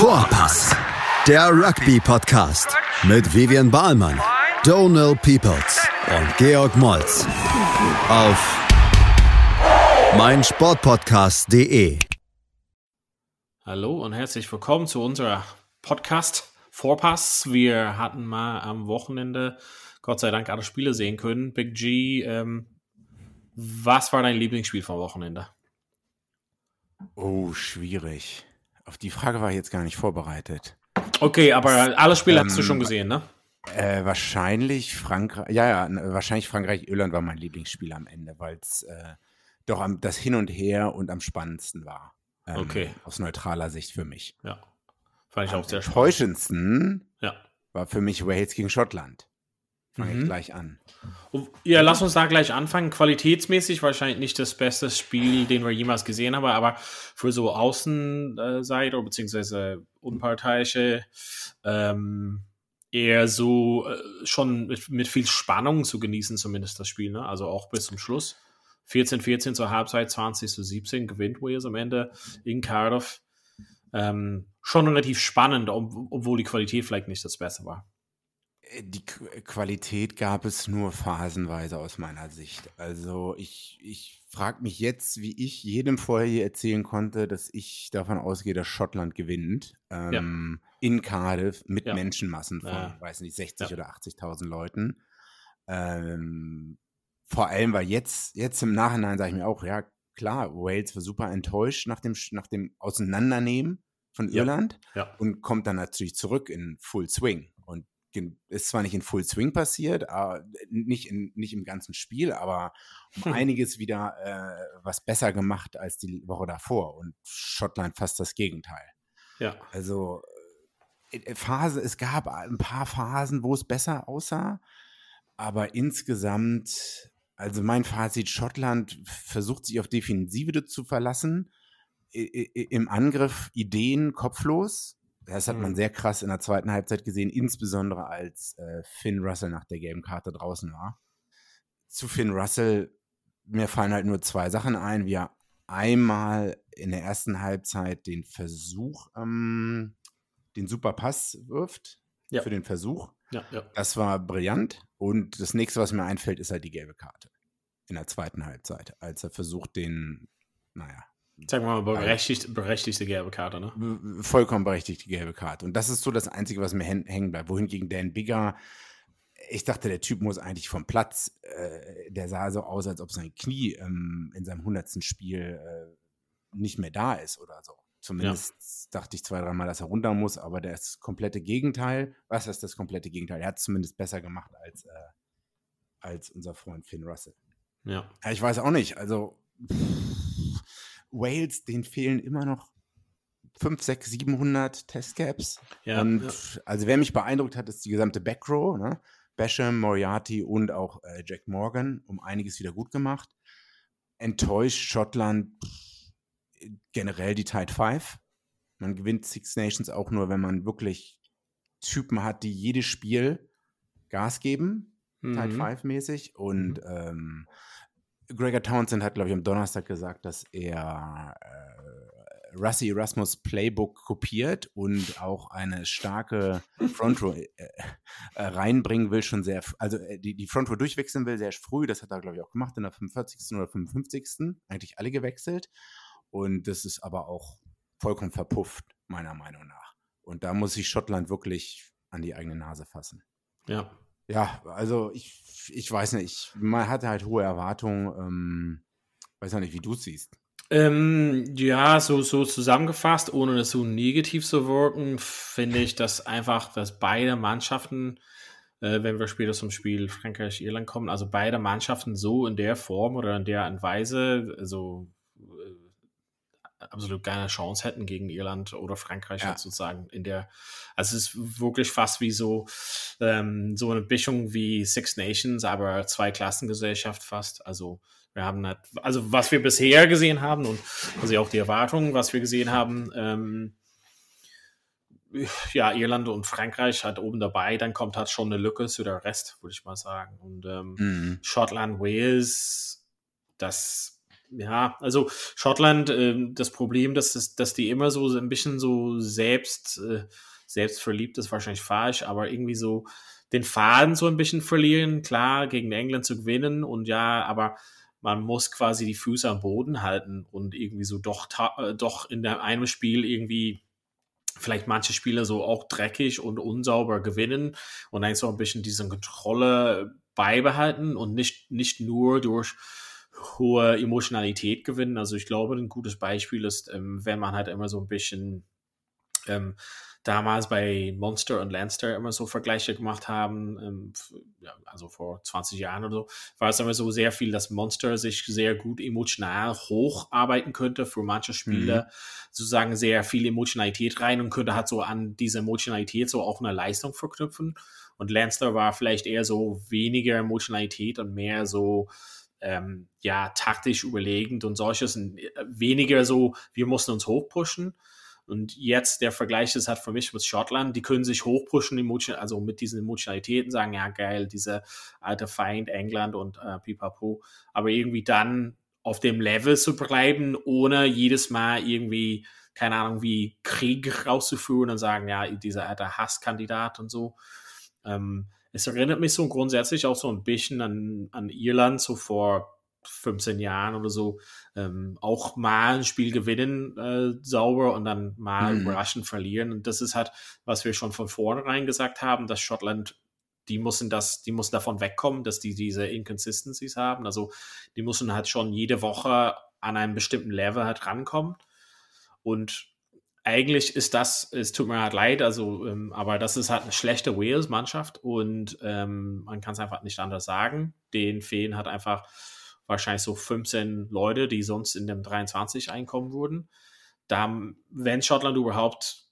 Vorpass, der Rugby-Podcast mit Vivian Bahlmann, Donal Peoples und Georg Moltz auf meinsportpodcast.de. Hallo und herzlich willkommen zu unserer Podcast Vorpass. Wir hatten mal am Wochenende Gott sei Dank alle Spiele sehen können. Big G, ähm, was war dein Lieblingsspiel vom Wochenende? Oh, schwierig. Auf die Frage war ich jetzt gar nicht vorbereitet. Okay, aber alle Spiele Ähm, hast du schon gesehen, ne? Äh, wahrscheinlich Frankreich, ja, ja, wahrscheinlich Frankreich-Irland war mein Lieblingsspiel am Ende, weil es äh, doch am, das Hin und Her und am spannendsten war. Ähm, Okay. Aus neutraler Sicht für mich. Ja. Fand ich Am auch sehr spannend. enttäuschendsten Ja. war für mich Wales gegen Schottland. Fange Mhm. ich gleich an. Ja, lass uns da gleich anfangen. Qualitätsmäßig wahrscheinlich nicht das beste Spiel, den wir jemals gesehen haben, aber für so Außenseiter oder beziehungsweise unparteiische ähm, eher so äh, schon mit, mit viel Spannung zu genießen, zumindest das Spiel, ne? Also auch bis zum Schluss. 14-14 zur Halbzeit, 20 zu 17 gewinnt Wales am Ende in Cardiff. Ähm, schon relativ spannend, ob, obwohl die Qualität vielleicht nicht das Beste war. Die Qu- Qualität gab es nur phasenweise aus meiner Sicht. Also ich, ich frage mich jetzt, wie ich jedem vorher hier erzählen konnte, dass ich davon ausgehe, dass Schottland gewinnt. Ähm, In Cardiff mit Ja. Menschenmassen von, Ja. weiß nicht, 60 Ja. oder 80.000 Leuten. Ähm, vor allem, weil jetzt, jetzt im Nachhinein sage ich mir auch, ja klar, Wales war super enttäuscht nach dem, nach dem Auseinandernehmen von Ja. Irland Ja. und kommt dann natürlich zurück in Full Swing. Ist zwar nicht in Full Swing passiert, aber nicht, in, nicht im ganzen Spiel, aber um Hm. einiges wieder äh, was besser gemacht als die Woche davor. Und Schottland fast das Gegenteil. Ja. Also äh, Phase, es gab ein paar Phasen, wo es besser aussah, aber insgesamt, also mein Fazit, Schottland versucht sich auf Defensive zu verlassen, im Angriff Ideen kopflos. Das hat man Mhm. sehr krass in der zweiten Halbzeit gesehen, insbesondere als äh, Finn Russell nach der gelben Karte draußen war. Zu Finn Russell, mir fallen halt nur zwei Sachen ein. wie er einmal in der ersten Halbzeit den Versuch, ähm, den Superpass wirft Ja. für den Versuch. Ja, ja. Das war brillant. Und das nächste, was mir einfällt, ist halt die gelbe Karte in der zweiten Halbzeit, als er versucht, den, naja, Sagen wir mal, berechtigt, berechtigte gelbe Karte, ne? vollkommen berechtigt die gelbe Karte. Und das ist so das Einzige, was mir hän- hängen bleibt. Wohingegen Dan Bigger, ich dachte, der Typ muss eigentlich vom Platz, äh, der sah so aus, als ob sein Knie ähm, in seinem hundertsten Spiel äh, nicht mehr da ist oder so. Zumindest dachte ich zwei, dreimal, dass er runter muss, aber das komplette Gegenteil, was ist das komplette Gegenteil? Er hat es zumindest besser gemacht als, äh, als unser Freund Finn Russell. Ja. Ja, ich weiß auch nicht. Also Wales, denen fehlen immer noch 5, 6, 700 Testcaps. Ja, und ja. also wer mich beeindruckt hat, ist die gesamte Backrow. Ne? Basham, Moriarty und auch äh, Jack Morgan um einiges wieder gut gemacht. Enttäuscht Schottland pff, generell die Tide 5. Man gewinnt Six Nations auch nur, wenn man wirklich Typen hat, die jedes Spiel Gas geben. Tide Mhm. 5 mäßig. Und ähm, Gregor Townsend hat, glaube ich, am Donnerstag gesagt, dass er äh, Rusty Erasmus Playbook kopiert und auch eine starke Front Row äh, äh, reinbringen will, schon sehr, also äh, die, die Front Row durchwechseln will, sehr früh. Das hat er, glaube ich, auch gemacht in der 45. oder 55. Eigentlich alle gewechselt. Und das ist aber auch vollkommen verpufft, meiner Meinung nach. Und da muss sich Schottland wirklich an die eigene Nase fassen. ja. Ja, also ich, ich weiß nicht, man hatte halt hohe Erwartungen. Ähm, weiß auch nicht, wie du es siehst. Ähm, ja, so, so zusammengefasst, ohne das so negativ zu wirken, finde ich, dass einfach, dass beide Mannschaften, äh, wenn wir später zum Spiel Frankreich-Irland kommen, also beide Mannschaften so in der Form oder in der Art und Weise, also äh, absolut keine Chance hätten gegen Irland oder Frankreich Ja. sozusagen in der, also es ist wirklich fast wie so, ähm, so eine Mischung wie Six Nations, aber zwei Klassengesellschaft fast, also wir haben halt, also was wir bisher gesehen haben und also auch die Erwartungen, was wir gesehen haben, ähm, ja, Irland und Frankreich halt oben dabei, dann kommt halt schon eine Lücke zu der Rest, würde ich mal sagen. Und ähm, Mhm. Schottland, Wales, das ja, also Schottland, äh, das Problem, dass, das, dass die immer so ein bisschen so selbst, äh, selbstverliebt ist wahrscheinlich falsch, aber irgendwie so den Faden so ein bisschen verlieren. Klar, gegen England zu gewinnen und ja, aber man muss quasi die Füße am Boden halten und irgendwie so doch, äh, doch in einem Spiel irgendwie vielleicht manche Spiele so auch dreckig und unsauber gewinnen und dann so ein bisschen diese Kontrolle beibehalten und nicht, nicht nur durch hohe Emotionalität gewinnen. Also ich glaube, ein gutes Beispiel ist, ähm, wenn man halt immer so ein bisschen ähm, damals bei Monster und Lanster immer so Vergleiche gemacht haben, ähm, ja, also vor 20 Jahren oder so, war es immer so sehr viel, dass Monster sich sehr gut emotional hocharbeiten könnte für manche Spiele, mhm. sozusagen sehr viel Emotionalität rein und könnte halt so an diese Emotionalität so auch eine Leistung verknüpfen. Und Lanster war vielleicht eher so weniger Emotionalität und mehr so ähm, ja taktisch überlegend und solches und äh, weniger so, wir mussten uns hochpushen. Und jetzt der Vergleich ist halt für mich mit Schottland, die können sich hochpushen, also mit diesen Emotionalitäten sagen, ja geil, dieser alte Feind England und äh, pipapo, aber irgendwie dann auf dem Level zu bleiben, ohne jedes Mal irgendwie, keine Ahnung, wie Krieg rauszuführen und sagen, ja, dieser alte Hasskandidat und so. Ähm, es erinnert mich so grundsätzlich auch so ein bisschen an, an Irland, so vor 15 Jahren oder so ähm, auch mal ein Spiel gewinnen äh, sauber und dann mal mhm. überraschend verlieren. Und das ist halt, was wir schon von vornherein gesagt haben, dass Schottland, die müssen das, die müssen davon wegkommen, dass die diese Inconsistencies haben. Also die müssen halt schon jede Woche an einem bestimmten Level halt rankommen. Und eigentlich ist das, es tut mir halt leid, also, ähm, aber das ist halt eine schlechte Wales-Mannschaft und ähm, man kann es einfach nicht anders sagen. Den fehlen halt einfach wahrscheinlich so 15 Leute, die sonst in dem 23 einkommen würden. Da, wenn Schottland überhaupt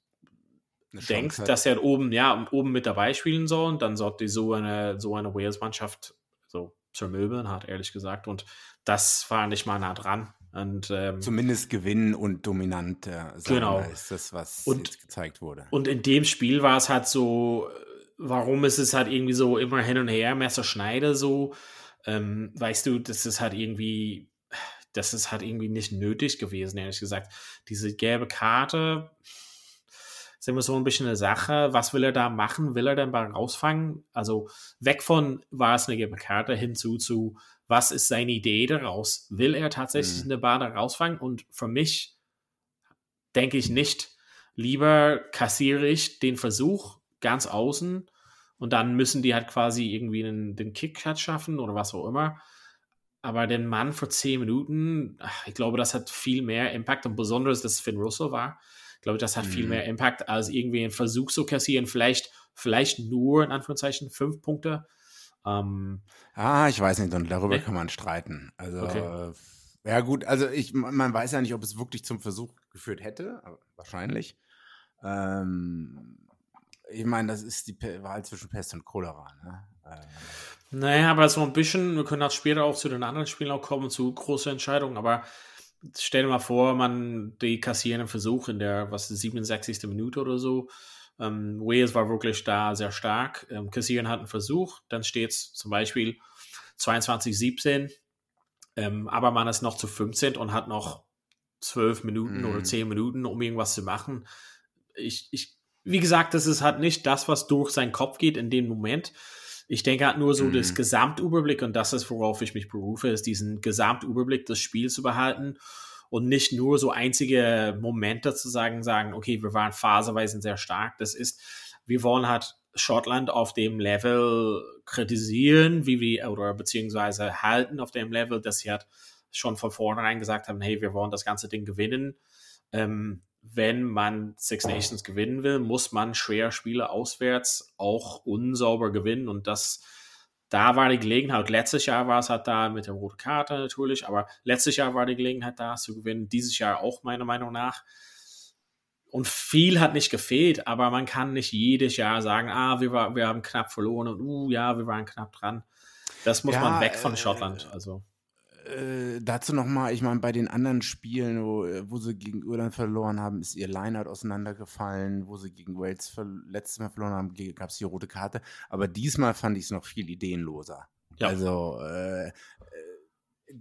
denkt, dass er oben, ja, oben mit dabei spielen soll, dann sollte so eine, so eine Wales-Mannschaft so zermöbeln, hat ehrlich gesagt. Und das war nicht mal nah dran. Und, ähm, Zumindest gewinnen und dominant äh, sein genau. ist das, was und, jetzt gezeigt wurde. Und in dem Spiel war es halt so, warum ist es halt irgendwie so immer hin und her, Messerschneide so, ähm, weißt du, das ist halt irgendwie, das ist halt irgendwie nicht nötig gewesen, ehrlich gesagt. Diese gelbe Karte ist immer so ein bisschen eine Sache. Was will er da machen? Will er denn Ball rausfangen? Also weg von, war es eine gelbe Karte, hinzu zu, was ist seine Idee daraus? Will er tatsächlich mhm. eine Ball rausfangen? Und für mich denke ich nicht. Lieber kassiere ich den Versuch ganz außen und dann müssen die halt quasi irgendwie den, den Kick-Cut schaffen oder was auch immer. Aber den Mann vor zehn Minuten, ich glaube, das hat viel mehr Impact und besonders, dass Finn Russell war. Ich glaube, das hat mhm. viel mehr Impact, als irgendwie einen Versuch zu kassieren. Vielleicht, vielleicht nur, in Anführungszeichen, fünf Punkte. Ähm, ah, ich weiß nicht, und darüber ne? kann man streiten. Also, okay. ja, gut, also ich, man weiß ja nicht, ob es wirklich zum Versuch geführt hätte, aber wahrscheinlich. Ähm, ich meine, das ist die Wahl zwischen Pest und Cholera. Ne? Ähm. Naja, aber so ein bisschen, wir können auch später auch zu den anderen Spielen auch kommen, zu großen Entscheidungen, aber stell dir mal vor, man die kassieren einen Versuch in der, was ist, 67. Minute oder so. Ähm, Wales war wirklich da sehr stark. Ähm, kassieren hat einen Versuch, dann steht es zum Beispiel 22-17, ähm, aber man ist noch zu 15 und hat noch 12 Minuten mm. oder 10 mhm. Minuten, um irgendwas zu machen. Ich, ich wie gesagt, das ist halt nicht das, was durch seinen Kopf geht in dem Moment. Ich denke halt nur so mhm. das Gesamtüberblick und das ist, worauf ich mich berufe, ist diesen Gesamtüberblick des Spiels zu behalten und nicht nur so einzige Momente zu sagen, sagen, okay, wir waren phaseweise sehr stark. Das ist, wir wollen halt Schottland auf dem Level kritisieren, wie wir, oder beziehungsweise halten auf dem Level, dass sie halt schon von vornherein gesagt haben, hey, wir wollen das ganze Ding gewinnen. Ähm, wenn man Six Nations gewinnen will, muss man schwer Spiele auswärts auch unsauber gewinnen und das da war die Gelegenheit, letztes Jahr war es halt da mit der roten Karte natürlich, aber letztes Jahr war die Gelegenheit da zu gewinnen, dieses Jahr auch meiner Meinung nach. Und viel hat nicht gefehlt, aber man kann nicht jedes Jahr sagen, ah, wir, war, wir haben knapp verloren und uh, ja, wir waren knapp dran. Das muss ja, man weg von äh, Schottland. Also äh, dazu nochmal, ich meine, bei den anderen Spielen, wo, äh, wo sie gegen Irland verloren haben, ist ihr Lineout auseinandergefallen. Wo sie gegen Wales letztes Mal verloren haben, gab es die rote Karte. Aber diesmal fand ich es noch viel ideenloser. Ja. Also, äh, äh,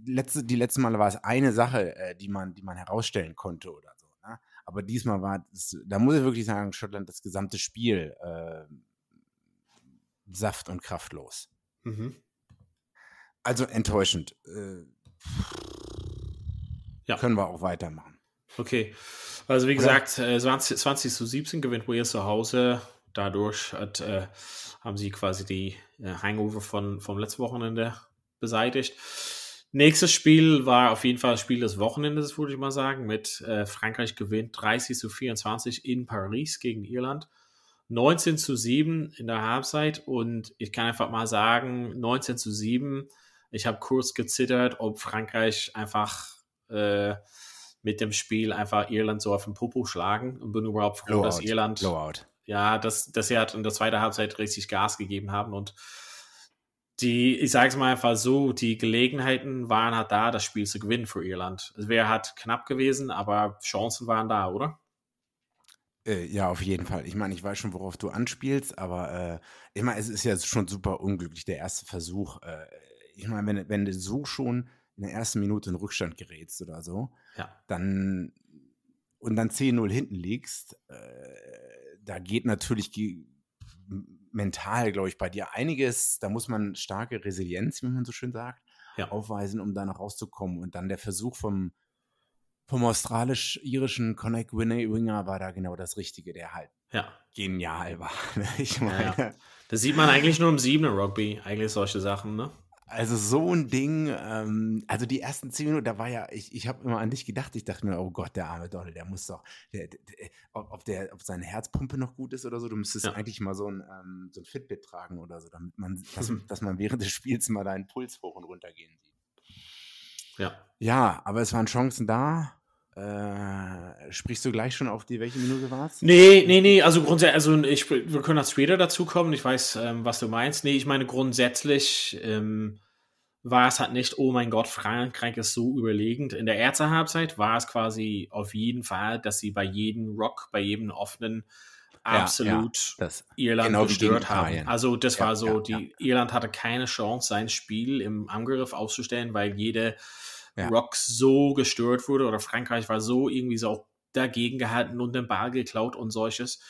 letzte, die letzten Male war es eine Sache, äh, die, man, die man herausstellen konnte oder so. Ne? Aber diesmal war es, da muss ich wirklich sagen, Schottland das gesamte Spiel saft- und kraftlos. Mhm. Also enttäuschend. Äh, ja. Können wir auch weitermachen. Okay. Also wie Oder? gesagt, 20, 20 zu 17 gewinnt Wales zu Hause. Dadurch hat, äh, haben sie quasi die äh, Hangover von, vom letzten Wochenende beseitigt. Nächstes Spiel war auf jeden Fall das Spiel des Wochenendes, würde ich mal sagen, mit äh, Frankreich gewinnt 30 zu 24 in Paris gegen Irland. 19 zu 7 in der Halbzeit und ich kann einfach mal sagen, 19 zu 7. Ich habe kurz gezittert, ob Frankreich einfach äh, mit dem Spiel einfach Irland so auf den Popo schlagen und bin überhaupt froh, Blowout. dass Irland Blowout. ja, dass, dass sie halt in der zweiten Halbzeit richtig Gas gegeben haben und die, ich sage es mal einfach so, die Gelegenheiten waren halt da, das Spiel zu gewinnen für Irland. Es wäre halt knapp gewesen, aber Chancen waren da, oder? Äh, ja, auf jeden Fall. Ich meine, ich weiß schon, worauf du anspielst, aber äh, ich meine, es ist ja schon super unglücklich, der erste Versuch. Äh, ich meine, wenn, wenn du so schon in der ersten Minute in Rückstand gerätst oder so, ja. dann und dann 10-0 hinten liegst, äh, da geht natürlich mental, glaube ich, bei dir einiges. Da muss man starke Resilienz, wie man so schön sagt, ja. aufweisen, um da noch rauszukommen. Und dann der Versuch vom, vom australisch-irischen Connect Winger war da genau das Richtige, der halt ja. genial war. Ich meine. Ja, das sieht man eigentlich nur im Siebener Rugby, eigentlich solche Sachen, ne? Also so ein Ding, ähm, also die ersten zehn Minuten, da war ja, ich, ich habe immer an dich gedacht, ich dachte mir, oh Gott, der arme Donald, der muss doch, der, der, ob, der, ob seine Herzpumpe noch gut ist oder so, du müsstest ja. eigentlich mal so ein, ähm, so ein Fitbit tragen oder so, damit man, dass, dass man während des Spiels mal deinen Puls hoch und runter gehen sieht. Ja. Ja, aber es waren Chancen da. Äh, sprichst du gleich schon auf die, welche Minute war es? Nee, nee, nee, also grundsätzlich, also ich, wir können als später dazu kommen, ich weiß, ähm, was du meinst. Nee, ich meine grundsätzlich ähm, war es halt nicht, oh mein Gott, Frankreich ist so überlegend. In der ersten Halbzeit war es quasi auf jeden Fall, dass sie bei jedem Rock, bei jedem offenen absolut ja, ja, Irland genau gestört haben. Also das ja, war so, die Irland hatte keine Chance, sein Spiel im Angriff auszustellen, weil jede ja. Rock so gestört wurde oder Frankreich war so irgendwie so dagegen gehalten und den Ball geklaut und solches.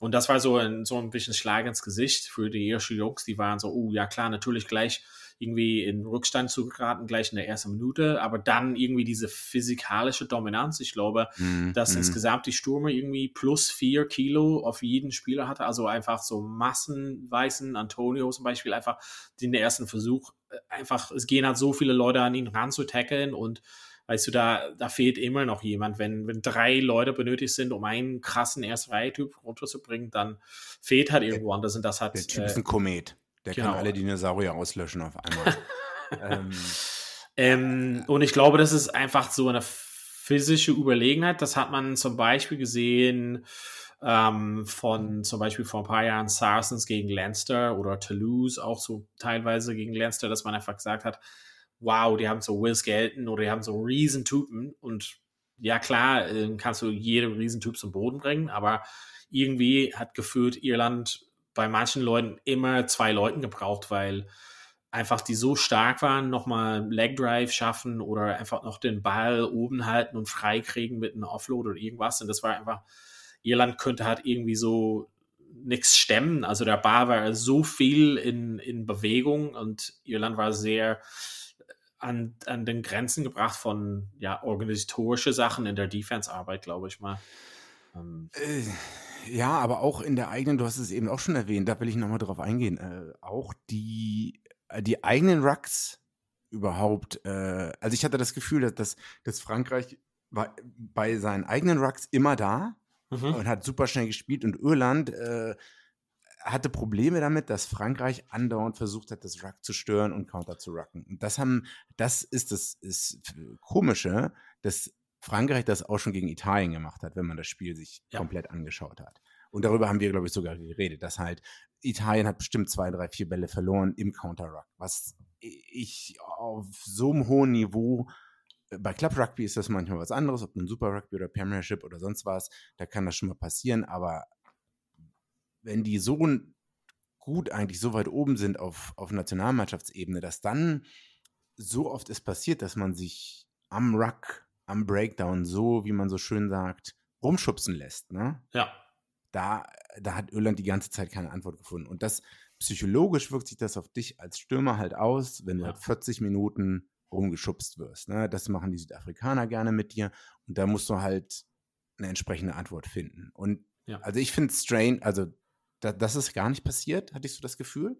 Und das war so ein, so ein bisschen Schlag ins Gesicht für die irischen Jungs. Die waren so, oh ja klar, natürlich gleich irgendwie in Rückstand zu geraten, gleich in der ersten Minute, aber dann irgendwie diese physikalische Dominanz. Ich glaube, mm, dass mm. insgesamt die Stürme irgendwie plus vier Kilo auf jeden Spieler hatte, also einfach so massenweisen Antonio zum Beispiel einfach den ersten Versuch äh, einfach, es gehen halt so viele Leute an ihn ran zu tackeln und weißt du, da, da fehlt immer noch jemand. Wenn, wenn drei Leute benötigt sind, um einen krassen Erste-Reihe-Typ runterzubringen, dann fehlt halt irgendwo anders. Und das hat, der Typ äh, ist ein Komet. Der genau. kann alle Dinosaurier auslöschen auf einmal. ähm. Ähm, und ich glaube, das ist einfach so eine physische Überlegenheit. Das hat man zum Beispiel gesehen ähm, von zum Beispiel vor ein paar Jahren Saracens gegen Leinster oder Toulouse auch so teilweise gegen Leinster, dass man einfach gesagt hat, wow, die haben so Will Skelton oder die haben so Riesentypen und ja klar, äh, kannst du jeden Riesentyp zum Boden bringen, aber irgendwie hat gefühlt Irland bei manchen Leuten immer zwei Leuten gebraucht, weil einfach die so stark waren, nochmal Leg Drive schaffen oder einfach noch den Ball oben halten und frei kriegen mit einem Offload oder irgendwas. Und das war einfach, Irland könnte halt irgendwie so nichts stemmen. Also der Ball war so viel in, in Bewegung und Irland war sehr an, an den Grenzen gebracht von ja, organisatorische Sachen in der Defense-Arbeit, glaube ich mal. Ähm, äh, ja, aber auch in der eigenen, du hast es eben auch schon erwähnt, da will ich nochmal drauf eingehen, äh, auch die, äh, die eigenen Rucks überhaupt, äh, also ich hatte das Gefühl, dass, dass, dass Frankreich war bei seinen eigenen Rucks immer da mhm. und hat super schnell gespielt und Irland äh, hatte Probleme damit, dass Frankreich andauernd versucht hat, das Ruck zu stören und Counter zu rucken. Und das haben, das ist das ist Komische, dass Frankreich das auch schon gegen Italien gemacht hat, wenn man das Spiel sich ja. komplett angeschaut hat. Und darüber haben wir, glaube ich, sogar geredet, dass halt Italien hat bestimmt zwei, drei, vier Bälle verloren im Counter-Ruck, was ich auf so einem hohen Niveau äh, bei Club Rugby ist das manchmal was anderes, ob nun Super Rugby oder Premiership oder sonst was, da kann das schon mal passieren, aber wenn die so gut eigentlich so weit oben sind auf, auf Nationalmannschaftsebene, dass dann so oft ist passiert, dass man sich am Ruck, am Breakdown so, wie man so schön sagt, rumschubsen lässt. Ne? Ja. Da, da hat Irland die ganze Zeit keine Antwort gefunden. Und das psychologisch wirkt sich das auf dich als Stürmer halt aus, wenn du Ja. halt 40 Minuten rumgeschubst wirst. Ne? Das machen die Südafrikaner gerne mit dir. Und da musst du halt eine entsprechende Antwort finden. Und Ja. also ich finde Strain, also da, das ist gar nicht passiert, hatte ich so das Gefühl.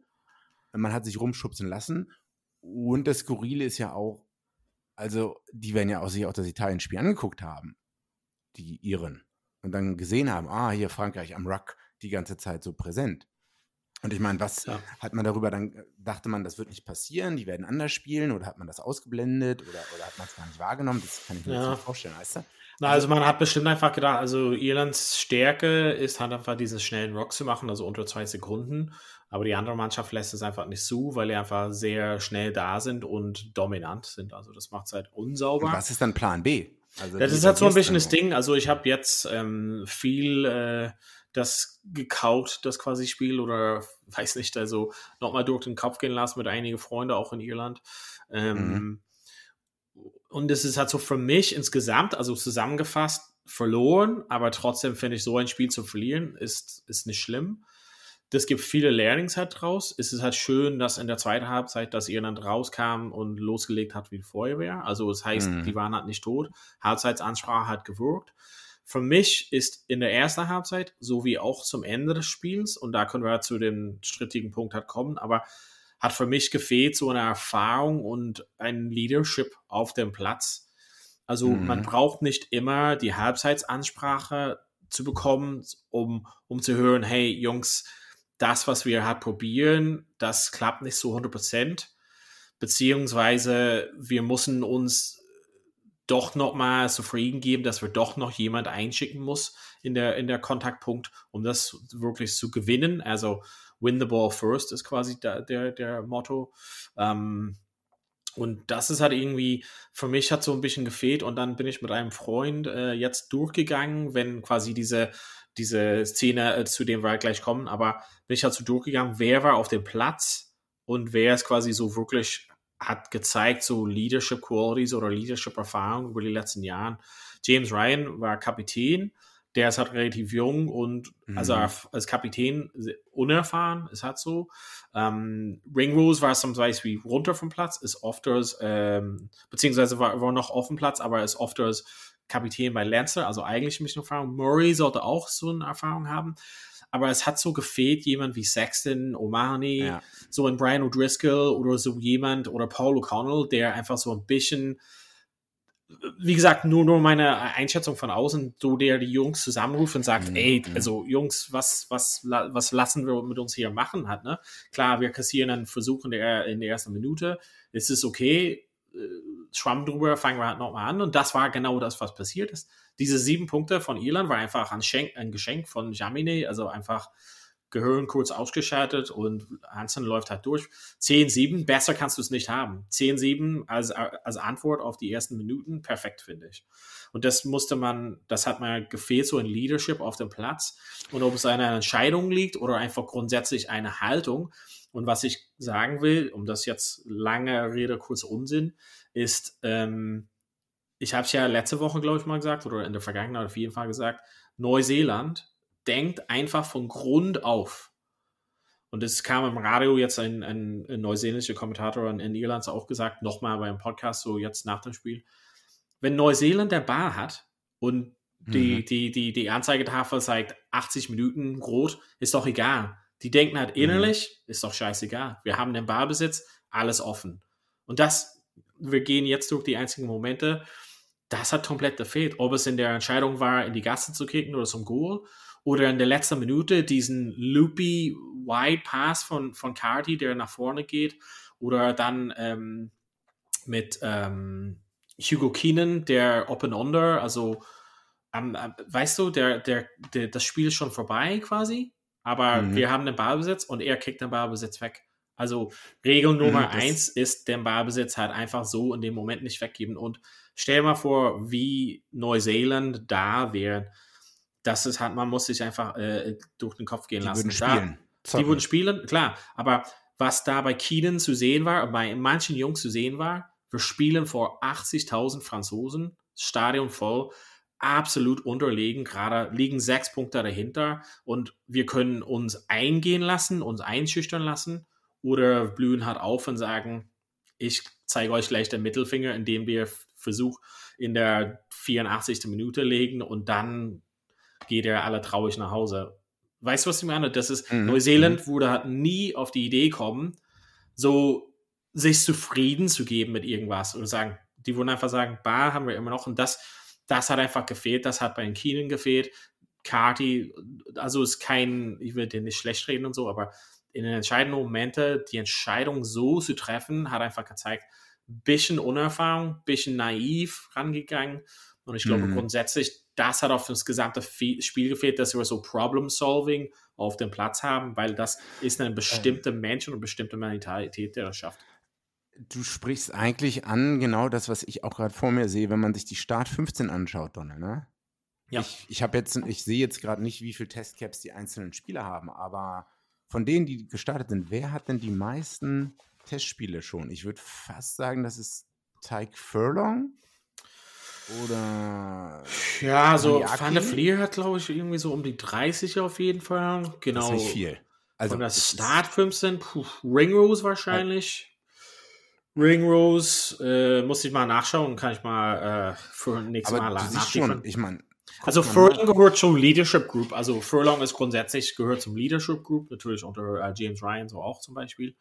Man hat sich rumschubsen lassen. Und das Skurrile ist ja auch, also die werden ja auch sich auch das Italien-Spiel angeguckt haben, die Iren. Und dann gesehen haben, ah, hier Frankreich am Ruck die ganze Zeit so präsent. Und ich meine, was Ja. hat man darüber dann, dachte man, das wird nicht passieren, die werden anders spielen oder hat man das ausgeblendet oder, oder hat man es gar nicht wahrgenommen? Das kann ich mir Ja. jetzt nicht vorstellen, weißt du? Na, also man hat bestimmt einfach gedacht, also Irlands Stärke ist halt einfach diesen schnellen Rock zu machen, also unter zwei Sekunden. Aber die andere Mannschaft lässt es einfach nicht zu, weil die einfach sehr schnell da sind und dominant sind. Also das macht es halt unsauber. Und was ist dann Plan B? Also Das ist halt so ein bisschen das Ding. Also ich habe jetzt ähm, viel äh, das gekaut, das quasi Spiel oder weiß nicht, also nochmal durch den Kopf gehen lassen mit einigen Freunden auch in Irland. Ähm, Und es ist halt so für mich insgesamt, also zusammengefasst, verloren, aber trotzdem finde ich, so ein Spiel zu verlieren, ist, ist nicht schlimm. Das gibt viele Learnings halt draus. Es ist halt schön, dass in der zweiten Halbzeit, dass Irland rauskam und losgelegt hat wie Feuerwehr. Also das heißt, Mhm. die waren halt nicht tot. Halbzeitsansprache hat gewirkt. Für mich ist in der ersten Halbzeit, sowie auch zum Ende des Spiels, und da können wir halt zu dem strittigen Punkt halt kommen, aber hat für mich gefehlt so eine Erfahrung und ein Leadership auf dem Platz. Also Mhm. man braucht nicht immer die Halbzeitsansprache zu bekommen, um, um zu hören, hey Jungs, das, was wir halt probieren, das klappt nicht so 100 Prozent. Beziehungsweise wir müssen uns doch noch mal zufrieden geben, dass wir doch noch jemand einschicken muss in der, in der Kontaktpunkt, um das wirklich zu gewinnen. Also win the ball first ist quasi der, der, der Motto. Ähm, und das ist halt irgendwie, für mich hat so ein bisschen gefehlt und dann bin ich mit einem Freund äh, jetzt durchgegangen, wenn quasi diese, diese Szene, äh, zu dem wir gleich kommen, aber bin ich halt so durchgegangen, wer war auf dem Platz und wer es quasi so wirklich hat gezeigt, so Leadership Qualities oder Leadership Erfahrung über die letzten Jahren. James Ryan war Kapitän, der ist halt relativ jung und Mhm. also als Kapitän unerfahren, ist halt so. Ähm, Ringrose war zum Beispiel runter vom Platz, ist öfters, ähm, beziehungsweise war, war noch auf dem Platz, aber ist öfters Kapitän bei Lancer, also eigentlich ein bisschen Erfahrung. Murray sollte auch so eine Erfahrung haben. Aber es hat so gefehlt, jemand wie Sexton, Omani, Ja. so ein Brian O'Driscoll oder so jemand oder Paul O'Connell, der einfach so ein bisschen, wie gesagt, nur, nur meine Einschätzung von außen, so der die Jungs zusammenruft und sagt, Mhm, ey, also Jungs, was, was, was lassen wir mit uns hier machen hat, ne? Klar, wir kassieren einen Versuch in der, in der ersten Minute, es ist okay, äh, Schwamm drüber, fangen wir halt nochmal an und das war genau das, was passiert ist. Diese sieben Punkte von Irland war einfach ein, Schenk, ein Geschenk von Jamine, also einfach Gehirn kurz ausgeschaltet und Hansen läuft halt durch. 10-7, besser kannst du es nicht haben. 10-7 als, als Antwort auf die ersten Minuten, perfekt, finde ich. Und das musste man, das hat mir gefehlt, so ein Leadership auf dem Platz. Und ob es an einer Entscheidung liegt oder einfach grundsätzlich eine Haltung. Und was ich sagen will, um das jetzt lange Rede, kurz Unsinn, ist, ähm, ich habe es ja letzte Woche, glaube ich, mal gesagt, oder in der Vergangenheit auf jeden Fall gesagt, Neuseeland denkt einfach von Grund auf. Und es kam im Radio jetzt ein, ein, ein neuseeländischer Kommentator in, in Irland auch gesagt, nochmal beim Podcast, so jetzt nach dem Spiel. Wenn Neuseeland der Bar hat und die, Mhm. die, die, die Anzeigetafel sagt 80 Minuten rot, ist doch egal. Die denken halt innerlich, ist doch scheißegal. Wir haben den Ballbesitz, alles offen. Und das, wir gehen jetzt durch die einzigen Momente, das hat komplett gefehlt. Ob es in der Entscheidung war, in die Gasse zu kicken oder zum Goal oder in der letzten Minute diesen loopy Wide Pass von, von Carty, der nach vorne geht oder dann ähm, mit ähm, Hugo Keenan, der Open Under, also ähm, äh, weißt du, der, der, der, das Spiel ist schon vorbei quasi, aber Mhm. wir haben den Ballbesitz und er kickt den Ballbesitz weg. Also Regel Nummer Mhm, eins ist, den Ballbesitz halt einfach so in dem Moment nicht weggeben. Und stell mal vor, wie Neuseeland da wäre. Das ist halt, man muss sich einfach äh, durch den Kopf gehen Die lassen. würden Da- spielen. die zocken. würden spielen, klar, aber was da bei Keenan zu sehen war, bei manchen Jungs zu sehen war, wir spielen vor 80.000 Franzosen, Stadion voll, absolut unterlegen, gerade liegen sechs Punkte dahinter und wir können uns eingehen lassen, uns einschüchtern lassen oder blühen halt auf und sagen, ich zeige euch gleich den Mittelfinger, indem wir Versuch in der 84. Minute legen und dann geht er alle traurig nach Hause. Weißt du, was ich meine? Das ist, mhm. Neuseeland mhm. würde halt nie auf die Idee kommen, so sich zufrieden zu geben mit irgendwas und sagen, die würden einfach sagen, Bar haben wir immer noch und das, das hat einfach gefehlt, das hat bei den Keenan gefehlt. Carty, also ist kein, ich will den nicht schlecht reden und so, aber in den entscheidenden Momenten die Entscheidung so zu treffen, hat einfach gezeigt, bisschen Unerfahrung, bisschen naiv rangegangen. Und ich glaube mhm. grundsätzlich, das hat auf das gesamte Spiel gefehlt, dass wir so Problem-Solving auf dem Platz haben, weil das ist eine bestimmte Mensch und eine bestimmte Mentalität, der das schafft. Du sprichst eigentlich an genau das, was ich auch gerade vor mir sehe, wenn man sich die Start 15 anschaut, Donne, ne? Ja. Ich, ich habe jetzt, ich sehe jetzt gerade nicht, wie viele Testcaps die einzelnen Spieler haben, aber von denen, die gestartet sind, wer hat denn die meisten Testspiele schon? Ich würde fast sagen, das ist Tyke Furlong. Oder. Ja, so Van der Fleer hat, glaube ich, irgendwie so um die 30 auf jeden Fall. Genau. Das ist nicht viel. Also, Von der Start 15, puh, Ringrose wahrscheinlich. Ringrose, äh, muss ich mal nachschauen, kann ich mal äh, für nächstes Mal nachschauen. Ich meine, also Furlong gehört zur Leadership Group. Also Furlong ist grundsätzlich gehört zum Leadership Group, natürlich unter äh, James Ryan so auch zum Beispiel.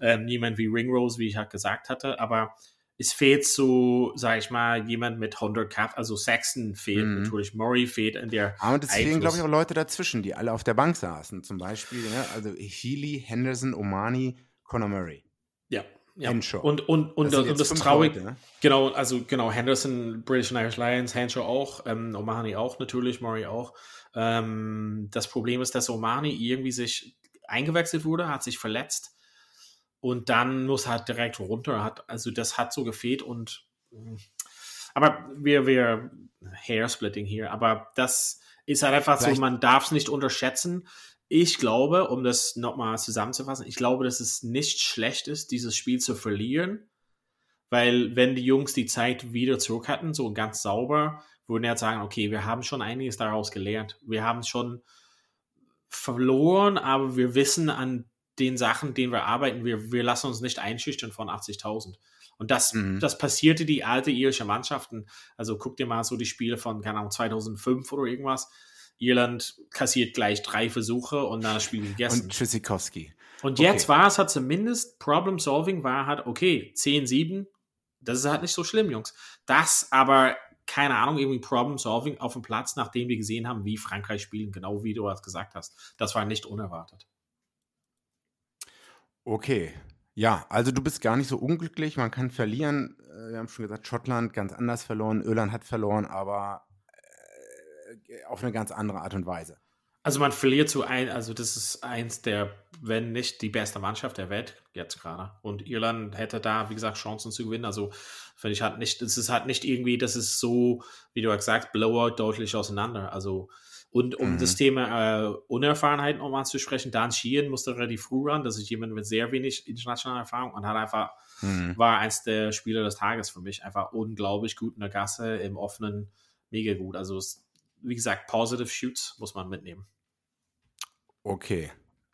Ähm, niemand wie Ringrose, wie ich halt gesagt hatte, aber es fehlt so, sag ich mal, jemand mit 100 Cap, also Saxon fehlt mhm. natürlich, Murray fehlt in der. Aber es fehlen, glaube ich, auch Leute dazwischen, die alle auf der Bank saßen, zum Beispiel, ne? also Healy, Henderson, Omani, Conor Murray. Ja, ja. Henshaw. Und, und, und, das, und das traurig, ne? genau, also genau, Henderson, British and Irish Lions, Henshaw auch, ähm, Omani auch natürlich, Murray auch. Ähm, das Problem ist, dass Omani irgendwie sich eingewechselt wurde, hat sich verletzt und dann muss halt direkt runter. Hat, also das hat so gefehlt und aber wir, wir Hairsplitting hier, aber das ist halt einfach Vielleicht. so, man darf es nicht unterschätzen ich glaube, um das nochmal zusammenzufassen, ich glaube, dass es nicht schlecht ist, dieses Spiel zu verlieren, weil wenn die Jungs die Zeit wieder zurück hatten, so ganz sauber, würden ja sagen, okay, wir haben schon einiges daraus gelernt. Wir haben schon verloren, aber wir wissen an den Sachen, denen wir arbeiten, wir, wir lassen uns nicht einschüchtern von 80.000. Und das, mhm. das passierte die alte irische Mannschaften. Also guck dir mal so die Spiele von, keine Ahnung, 2005 oder irgendwas Irland kassiert gleich drei Versuche und dann das Spiel gegessen. Und Tschüssikowski. Und jetzt okay. war es halt zumindest Problem Solving war halt, okay, 10-7, das ist halt nicht so schlimm, Jungs. Das aber, keine Ahnung, irgendwie Problem Solving auf dem Platz, nachdem wir gesehen haben, wie Frankreich spielen, genau wie du das gesagt hast. Das war nicht unerwartet. Okay. Ja, also du bist gar nicht so unglücklich. Man kann verlieren. Äh, wir haben schon gesagt, Schottland ganz anders verloren, Irland hat verloren, aber äh, auf eine ganz andere Art und Weise. Also man verliert so ein, also das ist eins der, wenn nicht die beste Mannschaft der Welt jetzt gerade. Und Irland hätte da, wie gesagt, Chancen zu gewinnen. Also finde ich halt nicht, es ist halt nicht irgendwie, das ist so, wie du gesagt, Blowout deutlich auseinander. Also und um mhm. das Thema äh, Unerfahrenheit nochmal zu sprechen, Dan Sheehan musste relativ früh ran. Das ist jemand mit sehr wenig internationaler Erfahrung und hat einfach, mhm. war eins der Spieler des Tages für mich. Einfach unglaublich gut in der Gasse, im offenen, mega gut. Also es wie gesagt, Positive Shoots muss man mitnehmen. Okay.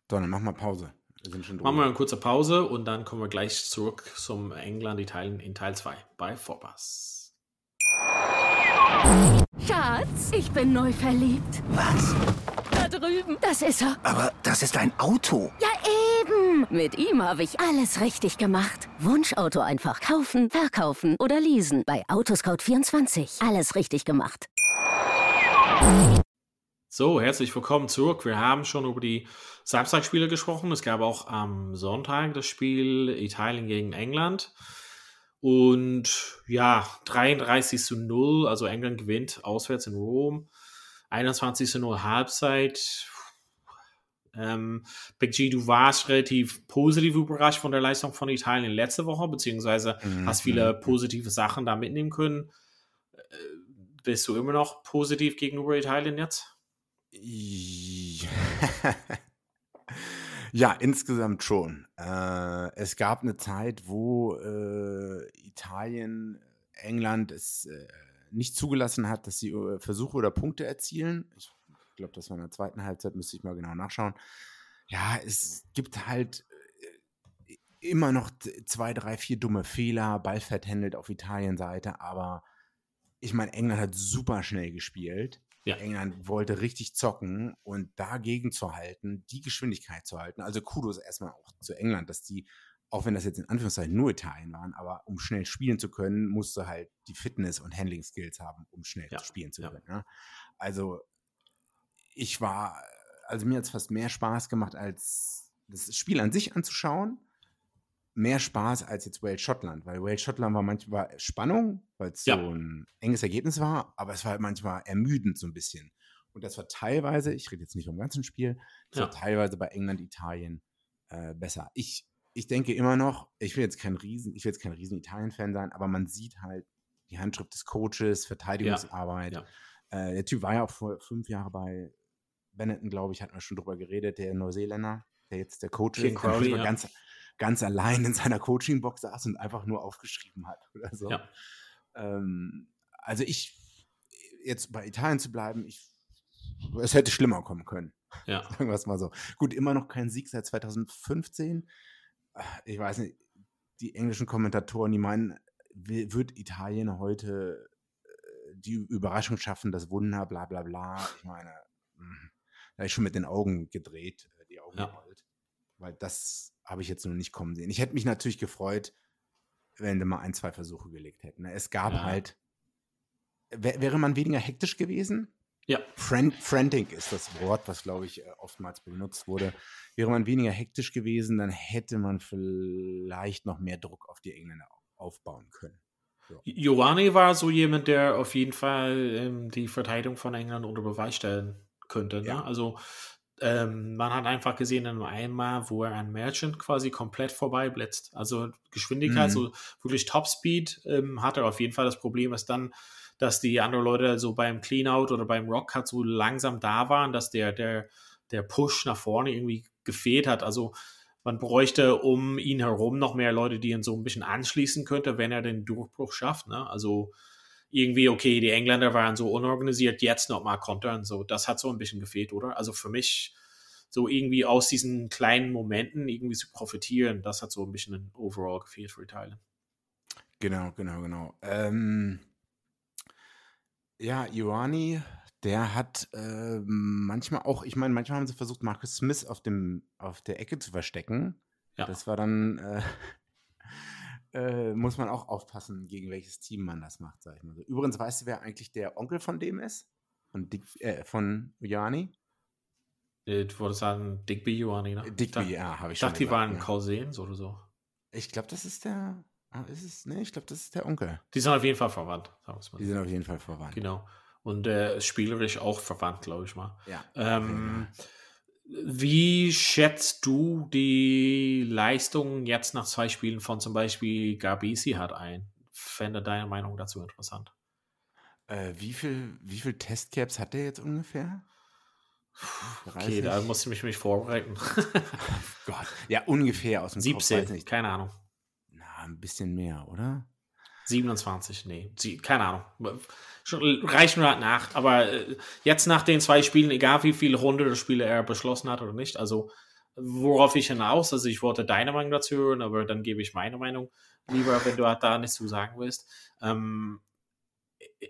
Dann mach mal Pause. Wir sind schon Machen wir eine kurze Pause und dann kommen wir gleich zurück zum England Italien in Teil 2 bei Vorpass. Schatz, ich bin neu verliebt. Was? Da drüben. Das ist er. Aber das ist ein Auto. Ja, eben. Mit ihm habe ich alles richtig gemacht. Wunschauto einfach kaufen, verkaufen oder leasen. Bei Autoscout24. Alles richtig gemacht. So, herzlich willkommen zurück. Wir haben schon über die Samstagspiele gesprochen. Es gab auch am Sonntag das Spiel Italien gegen England. Und ja, 33 zu 0, also England gewinnt auswärts in Rom. 21 zu 0 Halbzeit. Ähm, Big G, du warst relativ positiv überrascht von der Leistung von Italien letzte Woche, beziehungsweise mhm. hast viele mhm. positive Sachen da mitnehmen können. Äh, bist du immer noch positiv gegenüber Italien jetzt? Ja, insgesamt schon. Äh, es gab eine Zeit, wo äh, Italien, England es äh, nicht zugelassen hat, dass sie äh, Versuche oder Punkte erzielen. Ich glaube, das war in der zweiten Halbzeit, müsste ich mal genau nachschauen. Ja, es gibt halt äh, immer noch zwei, drei, vier dumme Fehler, Ball vertändelt auf Italien-Seite, aber ich meine, England hat super schnell gespielt. Ja. England wollte richtig zocken und dagegen zu halten, die Geschwindigkeit zu halten. Also Kudos erstmal auch zu England, dass die, auch wenn das jetzt in Anführungszeichen nur Italien waren, aber um schnell spielen zu können, musste halt die Fitness und Handling Skills haben, um schnell ja. spielen zu können. Ja. Also ich war, also mir hat es fast mehr Spaß gemacht, als das Spiel an sich anzuschauen mehr Spaß als jetzt Wales-Schottland, weil Wales-Schottland war manchmal Spannung, weil es ja. so ein enges Ergebnis war, aber es war halt manchmal ermüdend so ein bisschen. Und das war teilweise, ich rede jetzt nicht vom ganzen Spiel, das ja. war teilweise bei England, Italien äh, besser. Ich, ich denke immer noch, ich will jetzt kein Riesen, ich will jetzt kein Riesen Italien-Fan sein, aber man sieht halt die Handschrift des Coaches, Verteidigungsarbeit. Ja. Äh, der Typ war ja auch vor fünf Jahren bei Benetton, glaube ich, hatten wir schon drüber geredet, der Neuseeländer, der jetzt der Coach ist. Crowley, ja. ganz, ganz allein in seiner Coaching-Box saß und einfach nur aufgeschrieben hat oder so. Ja. Ähm, also ich, jetzt bei Italien zu bleiben, ich, es hätte schlimmer kommen können. Ja. Sagen wir es mal so. Gut, immer noch kein Sieg seit 2015. Ich weiß nicht, die englischen Kommentatoren, die meinen, wird Italien heute äh, die Überraschung schaffen, das Wunder, bla bla bla. Ich meine, hm, da habe ich schon mit den Augen gedreht, äh, die Augen ja. gerollt. Weil das habe ich jetzt noch nicht kommen sehen. Ich hätte mich natürlich gefreut, wenn wir mal ein, zwei Versuche gelegt hätten. Ne? Es gab ja. halt, wäre man weniger hektisch gewesen? Ja. Fran frantic ist das Wort, was, glaube ich, äh, oftmals benutzt wurde. Wäre man weniger hektisch gewesen, dann hätte man vielleicht noch mehr Druck auf die Engländer aufbauen können. So. War so jemand, der auf jeden Fall ähm, die Verteidigung von England unter Beweis stellen könnte. Ne? Ja. Also ähm, man hat einfach gesehen, dann einmal, wo er an Merchant quasi komplett vorbei blitzt. Also Geschwindigkeit, mhm. so wirklich Topspeed ähm, hat er auf jeden Fall. Das Problem ist dann, dass die anderen Leute so beim Cleanout oder beim Rockcut so langsam da waren, dass der, der, der Push nach vorne irgendwie gefehlt hat. Also man bräuchte um ihn herum noch mehr Leute, die ihn so ein bisschen anschließen könnte, wenn er den Durchbruch schafft. Ne? Also irgendwie, okay, die Engländer waren so unorganisiert, jetzt nochmal kontern. So, das hat so ein bisschen gefehlt, oder? Also für mich, so irgendwie aus diesen kleinen Momenten irgendwie zu profitieren, das hat so ein bisschen ein overall gefehlt für Italien. Genau, genau, genau. Ähm, ja, Ioani, der hat äh, manchmal auch, ich meine, manchmal haben sie versucht, Marcus Smith auf, dem, auf der Ecke zu verstecken. Ja. Das war dann äh, äh, muss man auch aufpassen, gegen welches Team man das macht, sag ich mal. Übrigens, weißt du, wer eigentlich der Onkel von dem ist? Von, Dick, äh, von Ioani? Äh, du wolltest sagen Digby Ioani, ne? Digby, ich ja, habe ich, ich schon dachte, die waren ja. Cousins oder so. Ich glaube, das ist der. Ah, ist es? Nee, ich glaube, das ist der Onkel. Die sind auf jeden Fall verwandt, sagen wir mal. Die sind auf jeden Fall verwandt. Genau. Und äh, spielerisch auch verwandt, glaube ich mal. Ja. Ähm, okay. Wie schätzt du die Leistung jetzt nach zwei Spielen von zum Beispiel Garbisi hat ein? Fände deine Meinung dazu interessant. Äh, wie viel, wie viel Testcaps hat der jetzt ungefähr? Okay, da muss ich mich, mich vorbereiten. oh Gott. Ja, ungefähr aus dem 17, Kopf, keine Ahnung. Na, ein bisschen mehr, oder? 27, nee, keine Ahnung reichen wir nach. Aber äh, jetzt nach den zwei Spielen, egal wie viele Runde Spiele er beschlossen hat oder nicht, also worauf ich hinaus, also ich wollte deine Meinung dazu hören, aber dann gebe ich meine Meinung lieber, wenn du da nichts zu sagen willst. Ähm,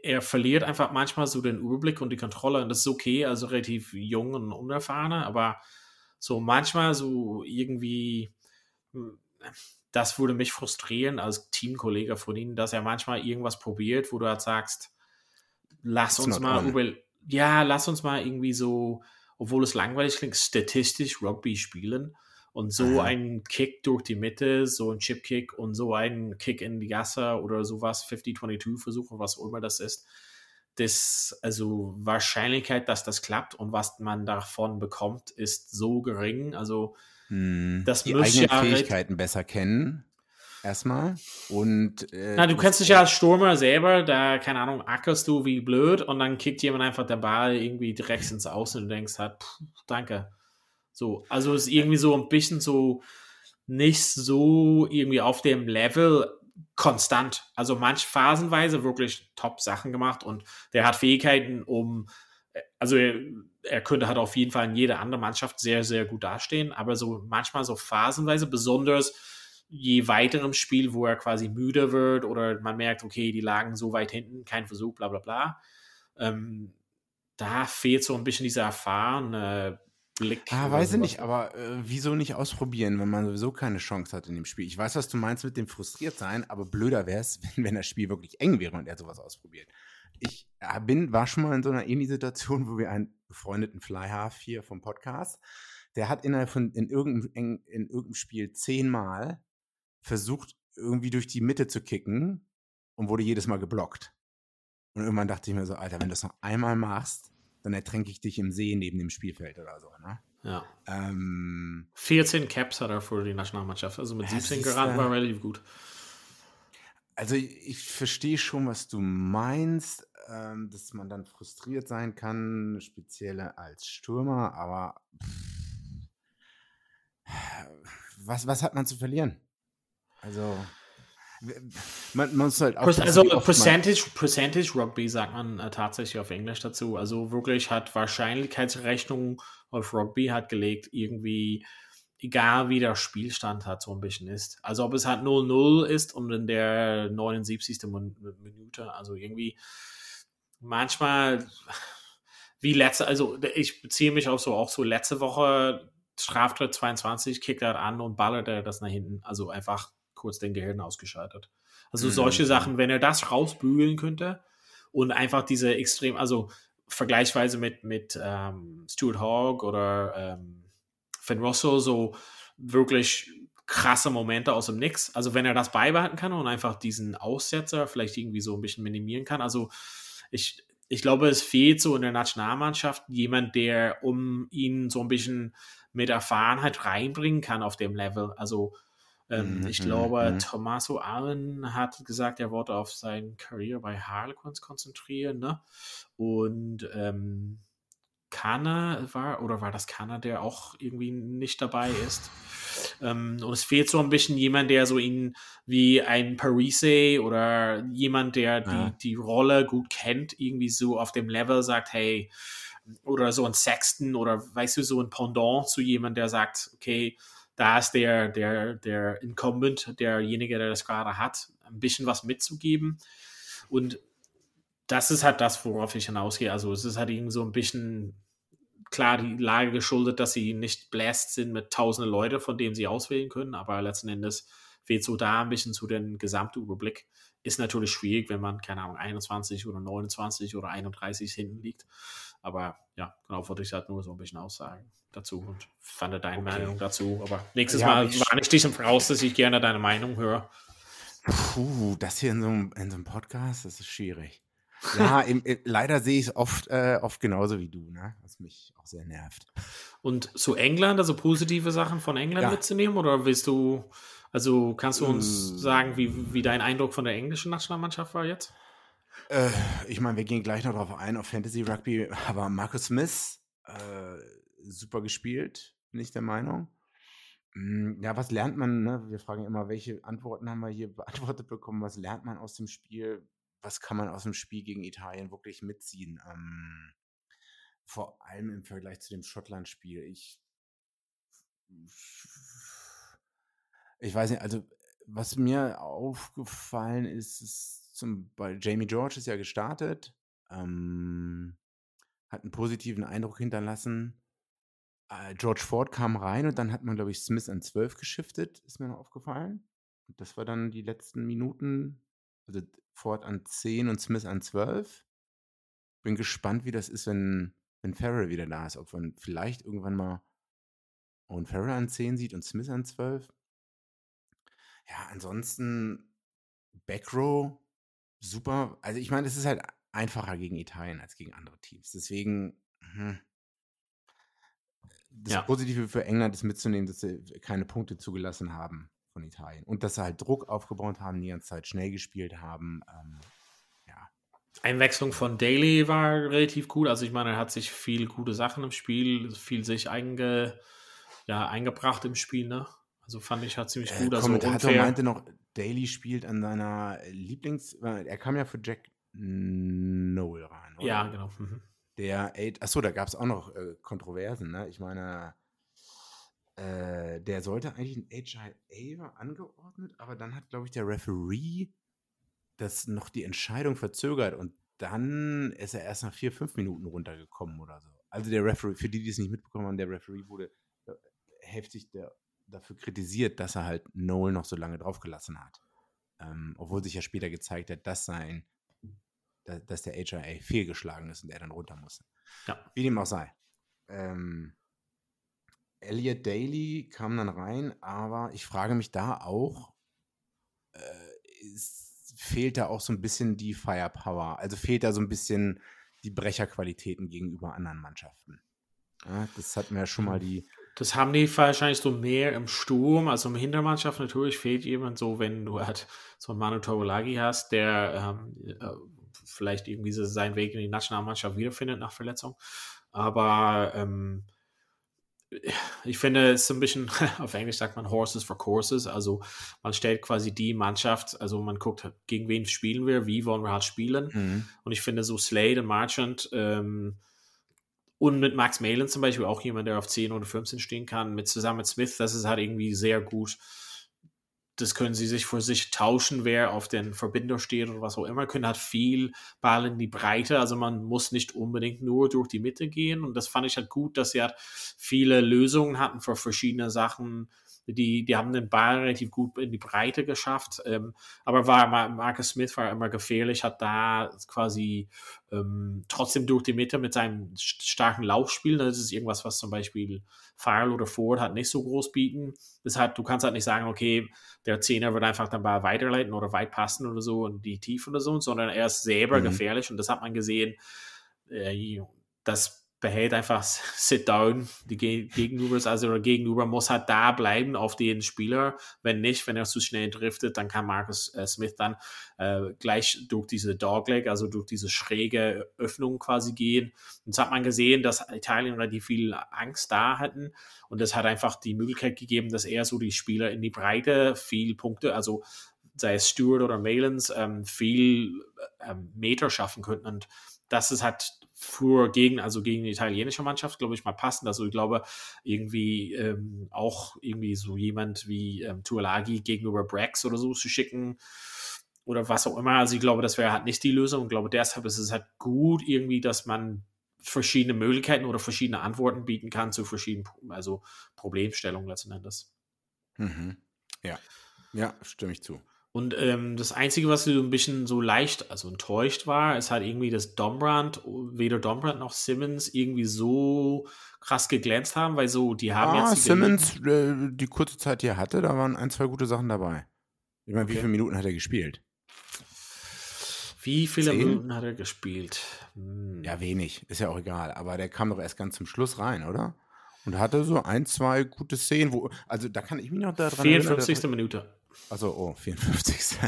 er verliert einfach manchmal so den Überblick und die Kontrolle und das ist okay, also relativ jung und unerfahrener, aber so manchmal so irgendwie, hm, das würde mich frustrieren als Teamkollege von ihm, dass er manchmal irgendwas probiert, wo du halt sagst, lass uns mal über, ja, lass uns mal irgendwie so, obwohl es langweilig klingt, statistisch Rugby spielen und so Aha. einen Kick durch die Mitte, so ein Chip-Kick und so einen Kick in die Gasse oder sowas, 50-22 Versuche, was auch immer das ist. Das, also Wahrscheinlichkeit, dass das klappt und was man davon bekommt, ist so gering. Also hm, das die eigenen ja Fähigkeiten besser kennen erstmal. Und äh, Na, du kennst dich ja als Stürmer selber, da, keine Ahnung, ackerst du wie blöd und dann kickt jemand einfach der Ball irgendwie direkt ins Außen und du denkst halt, pff, danke. So, also ist irgendwie so ein bisschen so nicht so irgendwie auf dem Level konstant. Also manch phasenweise wirklich top Sachen gemacht und der hat Fähigkeiten, um, also er, könnte halt auf jeden Fall in jeder anderen Mannschaft sehr, sehr gut dastehen, aber so manchmal so phasenweise, besonders je weiter im Spiel, wo er quasi müde wird oder man merkt, okay, die lagen so weit hinten, kein Versuch, bla bla bla. Ähm, da fehlt so ein bisschen dieser erfahrene Blick. Ah, weiß ich nicht, aber äh, wieso nicht ausprobieren, wenn man sowieso keine Chance hat in dem Spiel? Ich weiß, was du meinst mit dem frustriert sein, aber blöder wäre es, wenn, wenn das Spiel wirklich eng wäre und er sowas ausprobiert. Ich äh, bin, war schon mal in so einer ähnlichen Situation, wo wir einen befreundeten Flyhalf hier vom Podcast, der hat innerhalb von in irgendeinem, in irgendeinem Spiel zehnmal versucht, irgendwie durch die Mitte zu kicken und wurde jedes Mal geblockt. Und irgendwann dachte ich mir so, Alter, wenn du das noch einmal machst, dann ertränke ich dich im See neben dem Spielfeld oder so. Ne? Ja. Ähm, 14 Caps hat er für die Nationalmannschaft. Also mit 17 geraten war relativ gut. Also ich, verstehe schon, was du meinst, ähm, dass man dann frustriert sein kann, speziell als Stürmer, aber was, was hat man zu verlieren? Also man, man muss halt auch also Percentage, Percentage Rugby sagt man äh, tatsächlich auf Englisch dazu. Also wirklich hat Wahrscheinlichkeitsrechnung auf Rugby hat gelegt, irgendwie, egal wie der Spielstand hat, so ein bisschen ist. Also ob es halt 0-0 ist und in der 79. Minute, also irgendwie manchmal wie letzte, also ich beziehe mich auch so, auch so letzte Woche Straftritt 22, kickt er an und ballert er das nach hinten. Also einfach kurz den Gehirn ausgeschaltet. Also mhm. solche Sachen, wenn er das rausbügeln könnte und einfach diese extrem, also vergleichsweise mit, mit ähm, Stuart Hogg oder ähm, Finn Russell, so wirklich krasse Momente aus dem Nix. Also wenn er das beibehalten kann und einfach diesen Aussetzer vielleicht irgendwie so ein bisschen minimieren kann. Also ich, ich glaube, es fehlt so in der Nationalmannschaft jemand, der um ihn so ein bisschen mit Erfahrenheit reinbringen kann auf dem Level. Also ähm, mhm, ich mhm, glaube, mhm. Tommaso Allen hat gesagt, er wollte auf seine Karriere bei Harlequins konzentrieren. Ne? Und ähm, Kana war, oder war das Kana, der auch irgendwie nicht dabei ist? Ähm, und es fehlt so ein bisschen jemand, der so ihn wie ein Parise oder jemand, der die, ja. die Rolle gut kennt, irgendwie so auf dem Level sagt, hey, oder so ein Sexton oder weißt du, so ein Pendant zu jemand, der sagt, okay, da ist der, der, der Incumbent, derjenige, der das gerade hat, ein bisschen was mitzugeben. Und das ist halt das, worauf ich hinausgehe. Also es ist halt irgendwie so ein bisschen klar die Lage geschuldet, dass sie nicht bläst sind mit tausenden Leuten, von denen sie auswählen können, aber letzten Endes fehlt so da ein bisschen zu den Gesamtüberblick. Ist natürlich schwierig, wenn man, keine Ahnung, 21 oder 29 oder 31 hinten liegt. Aber ja, genau, wollte ich halt nur so ein bisschen aussagen dazu und fand deine okay. Meinung dazu. Aber nächstes ja, Mal war nicht diesem voraus, dass ich gerne deine Meinung höre. Puh, das hier in so einem, in so einem Podcast, das ist schwierig. Ja, im, im, leider sehe ich es oft, äh, oft genauso wie du, ne? was mich auch sehr nervt. Und zu England, also positive Sachen von England ja. mitzunehmen oder willst du, also kannst du uns äh, sagen, wie, wie dein Eindruck von der englischen Nationalmannschaft war jetzt? Äh, ich meine, wir gehen gleich noch darauf ein, auf Fantasy Rugby, aber Marcus Smith, äh, super gespielt, bin ich der Meinung. Hm, ja, was lernt man? Ne? Wir fragen immer, welche Antworten haben wir hier beantwortet bekommen? Was lernt man aus dem Spiel? Was kann man aus dem Spiel gegen Italien wirklich mitziehen? Ähm, vor allem im Vergleich zu dem Schottland-Spiel. Ich, ich weiß nicht, also was mir aufgefallen ist, ist zum Beispiel Jamie George ist ja gestartet, ähm, hat einen positiven Eindruck hinterlassen. Äh, George Ford kam rein und dann hat man, glaube ich, Smith an 12 geschiftet, ist mir noch aufgefallen. Und das war dann die letzten Minuten, also Ford an 10 und Smith an 12. Bin gespannt, wie das ist, wenn, wenn Farrell wieder da ist. Ob man vielleicht irgendwann mal Owen Farrell an 10 sieht und Smith an 12. Ja, ansonsten Backrow, super. Also ich meine, es ist halt einfacher gegen Italien als gegen andere Teams. Deswegen, hm, das ja. Positive für England ist mitzunehmen, dass sie keine Punkte zugelassen haben von Italien. Und dass sie halt Druck aufgebaut haben, die ganze Zeit schnell gespielt haben. Ähm, ja. Einwechslung von Daly war relativ cool. Also ich meine, er hat sich viel gute Sachen im Spiel, viel sich einge, ja, eingebracht im Spiel, ne? Also fand ich halt ziemlich Äh, gut. Also Kommentator unfair. meinte noch, Daly spielt an seiner Lieblings... äh, Er kam ja für Jack Noel rein, oder? Ja, genau. Mhm. Der, Eight- achso, da gab es auch noch äh, Kontroversen, ne? Ich meine, äh, der sollte eigentlich ein HIA angeordnet, aber dann hat, glaube ich, der Referee das noch die Entscheidung verzögert und dann ist er erst nach vier, fünf Minuten runtergekommen oder so. Also der Referee, für die, die es nicht mitbekommen haben, der Referee wurde äh, heftig der, dafür kritisiert, dass er halt Noel noch so lange draufgelassen hat. Ähm, obwohl sich ja später gezeigt hat, dass sein, da, dass der HIA fehlgeschlagen ist und er dann runter musste. Ja. Wie dem auch sei. Ähm, Elliot Daly kam dann rein, aber ich frage mich da auch, äh, ist, fehlt da auch so ein bisschen die Firepower? Also fehlt da so ein bisschen die Brecherqualitäten gegenüber anderen Mannschaften? Ja, das hatten wir ja schon mal die. Das haben die wahrscheinlich so mehr im Sturm, also im Hintermannschaft natürlich fehlt jemand so, wenn du halt so einen Manu Towolagi hast, der ähm, äh, vielleicht irgendwie so seinen Weg in die Nationalmannschaft wiederfindet nach Verletzung. Aber ähm, ich finde, es ist ein bisschen, auf Englisch sagt man Horses for Courses, also man stellt quasi die Mannschaft, also man guckt, gegen wen spielen wir, wie wollen wir halt spielen. Mhm. Und ich finde so Slade und Marchand ähm, und mit Max Malin zum Beispiel auch jemand, der auf 10 oder 15 stehen kann, mit zusammen mit Smith, das ist halt irgendwie sehr gut. Das können sie sich für sich tauschen, wer auf den Verbinder steht oder was auch immer, können halt viel Ball in die Breite, also man muss nicht unbedingt nur durch die Mitte gehen. Und das fand ich halt gut, dass sie halt viele Lösungen hatten für verschiedene Sachen, die, die haben den Ball relativ gut in die Breite geschafft, ähm, aber war Marcus Smith war immer gefährlich, hat da quasi ähm, trotzdem durch die Mitte mit seinem starken Laufspiel, das ist irgendwas, was zum Beispiel Farrell oder Ford halt nicht so groß bieten. Deshalb, du kannst halt nicht sagen, okay, der Zehner wird einfach den Ball weiterleiten oder weit passen oder so und die Tiefe oder so, sondern er ist selber Mhm. gefährlich und das hat man gesehen. Äh, das behält einfach Sit Down, die Ge- Gegenüber, also Gegenüber muss halt da bleiben auf den Spieler. Wenn nicht, wenn er zu schnell driftet, dann kann Marcus äh, Smith dann äh, gleich durch diese Dogleg, also durch diese schräge Öffnung quasi gehen. Und das hat man gesehen, dass Italien relativ viel Angst da hatten. Und das hat einfach die Möglichkeit gegeben, dass er so die Spieler in die Breite viel Punkte, also sei es Stewart oder Malins, ähm, viel ähm, Meter schaffen könnten. Und das ist halt für gegen, also gegen die italienische Mannschaft, glaube ich, mal passend. Also ich glaube, irgendwie ähm, auch irgendwie so jemand wie ähm, Tuolagi gegenüber Brax oder so zu schicken oder was auch immer. Also ich glaube, das wäre halt nicht die Lösung. Und glaube, deshalb ist es halt gut irgendwie, dass man verschiedene Möglichkeiten oder verschiedene Antworten bieten kann zu verschiedenen, also Problemstellungen letzten Endes. Mhm. Ja. Ja, stimme ich zu. Und ähm, das Einzige, was so ein bisschen so leicht, also enttäuscht war, ist halt irgendwie, dass Dombrand, weder Dombrand noch Simmons irgendwie so krass geglänzt haben, weil so, die haben Ah, jetzt. die Simmons, äh, die kurze Zeit, die er hatte, da waren ein, zwei gute Sachen dabei. Ich meine, wie Okay. viele Minuten hat er gespielt? Wie viele Zehn? Minuten hat er gespielt? Hm. Ja, wenig, ist ja auch egal. Aber der kam doch erst ganz zum Schluss rein, oder? Und hatte so ein, zwei gute Szenen, wo, also da kann ich mich noch daran 54. erinnern. Minute. Also, oh, 54.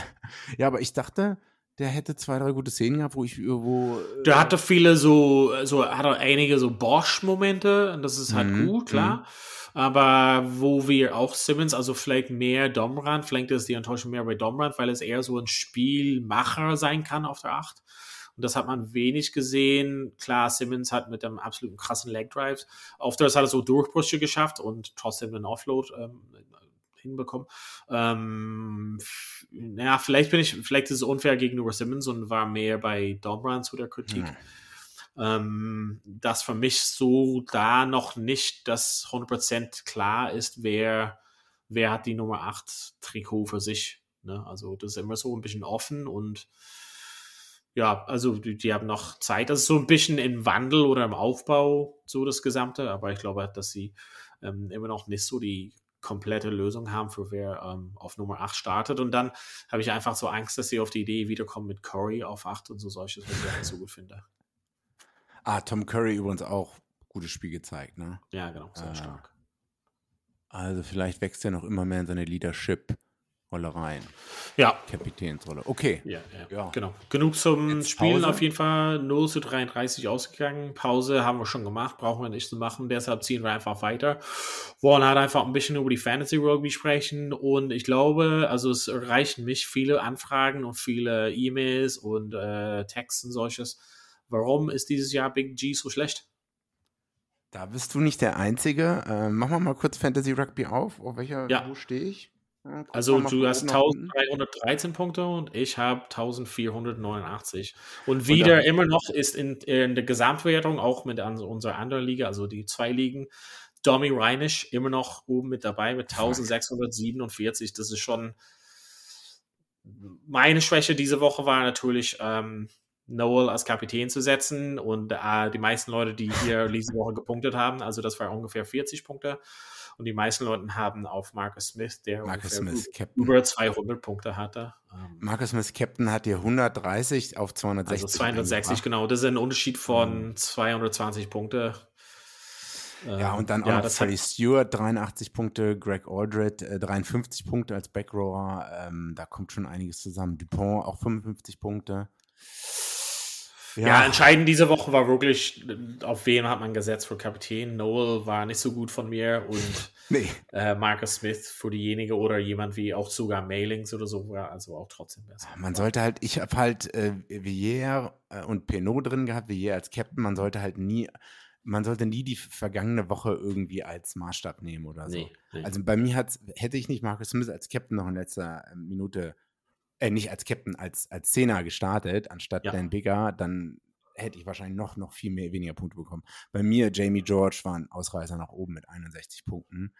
ja, aber ich dachte, der hätte zwei, drei gute Szenen gehabt, wo ich irgendwo. äh, Der hatte viele so, so hatte einige so Bosch-Momente und das ist halt Mhm, gut, klar. Aber wo wir auch Simmons, also vielleicht mehr Dombrand, vielleicht ist die Enttäuschung mehr bei Dombrand, weil es eher so ein Spielmacher sein kann auf der 8. Und das hat man wenig gesehen. Klar, Simmons hat mit dem absoluten krassen Leg Drive auf das hat er so Durchbrüche geschafft und trotzdem einen Offload ähm, hinbekommen. Ähm, f- ja, vielleicht bin ich, vielleicht ist es unfair gegenüber Simmons und war mehr bei Dombrand zu der Kritik. Hm. Ähm, dass für mich so da noch nicht das 100% klar ist, wer, wer hat die Nummer 8 Trikot für sich. Ne? Also das ist immer so ein bisschen offen und ja, also die, die haben noch Zeit. Das ist so ein bisschen im Wandel oder im Aufbau, so das Gesamte, aber ich glaube, dass sie ähm, immer noch nicht so die komplette Lösung haben, für wer ähm, auf Nummer 8 startet. Und dann habe ich einfach so Angst, dass sie auf die Idee wiederkommen mit Curry auf 8 und so solches, was ich so gut finde. Ah, Tom Curry übrigens auch gutes Spiel gezeigt, ne? Ja, genau, sehr Ah. stark. Also vielleicht wächst er noch immer mehr in seine Leadership Rolle rein. Ja. Kapitänsrolle. Okay. Ja, ja, Ja. genau. Genug zum Jetzt Spielen Pause. auf jeden Fall. 0 zu 33 ausgegangen. Pause haben wir schon gemacht, brauchen wir nicht zu machen. Deshalb ziehen wir einfach weiter. Wollen halt einfach ein bisschen über die Fantasy Rugby sprechen. Und ich glaube, also es erreichen mich viele Anfragen und viele E-Mails und äh, Texts und solches. Warum ist dieses Jahr Big G so schlecht? Da bist du nicht der Einzige. Äh, machen wir mal kurz Fantasy Rugby auf. Auf welcher, Ja. wo stehe ich? Ja, Also du hast oben nach unten. 1313 Punkte und ich habe 1489. Und wieder immer noch ist in, in der Gesamtwertung, auch mit an, unserer anderen Liga, also die zwei Ligen, Domi Reinisch immer noch oben mit dabei mit 1647. Das ist schon meine Schwäche diese Woche war natürlich ähm, Noel als Kapitän zu setzen und äh, die meisten Leute, die hier diese Woche gepunktet haben, also das war ungefähr 40 Punkte und die meisten Leute haben auf Marcus Smith, der Marcus Smith, über 200 Punkte hatte. Ähm, Marcus Smith Captain hat hier 130 auf 260. also 260, eingebracht. genau. Das ist ein Unterschied von 220 Punkte. Ja, Ähm, und dann auch ja, noch Freddie Stewart, 83 Punkte, Greg Aldred, äh, 53 Punkte als Backrower. Ähm, da kommt schon einiges zusammen. Dupont auch 55 Punkte. Ja. entscheidend diese Woche war wirklich, auf wen hat man gesetzt für Kapitän. Noel war nicht so gut von mir und Nee, äh, Marcus Smith für diejenige oder jemand wie auch sogar Mailings oder so war also auch trotzdem besser. man sollte halt, ich habe halt äh, Villiers äh, und Pinot drin gehabt, Villiers als Captain. Man sollte halt nie, man sollte nie die vergangene Woche irgendwie als Maßstab nehmen oder so. Nee, nee. Also bei mir hat's, hätte ich nicht Marcus Smith als Captain noch in letzter äh, Minute, äh, nicht als Captain, als, als Zehner gestartet, anstatt Ja. Dan Bigger, dann hätte ich wahrscheinlich noch, noch viel mehr, weniger Punkte bekommen. Bei mir, Jamie George war ein Ausreißer nach oben mit 61 Punkten.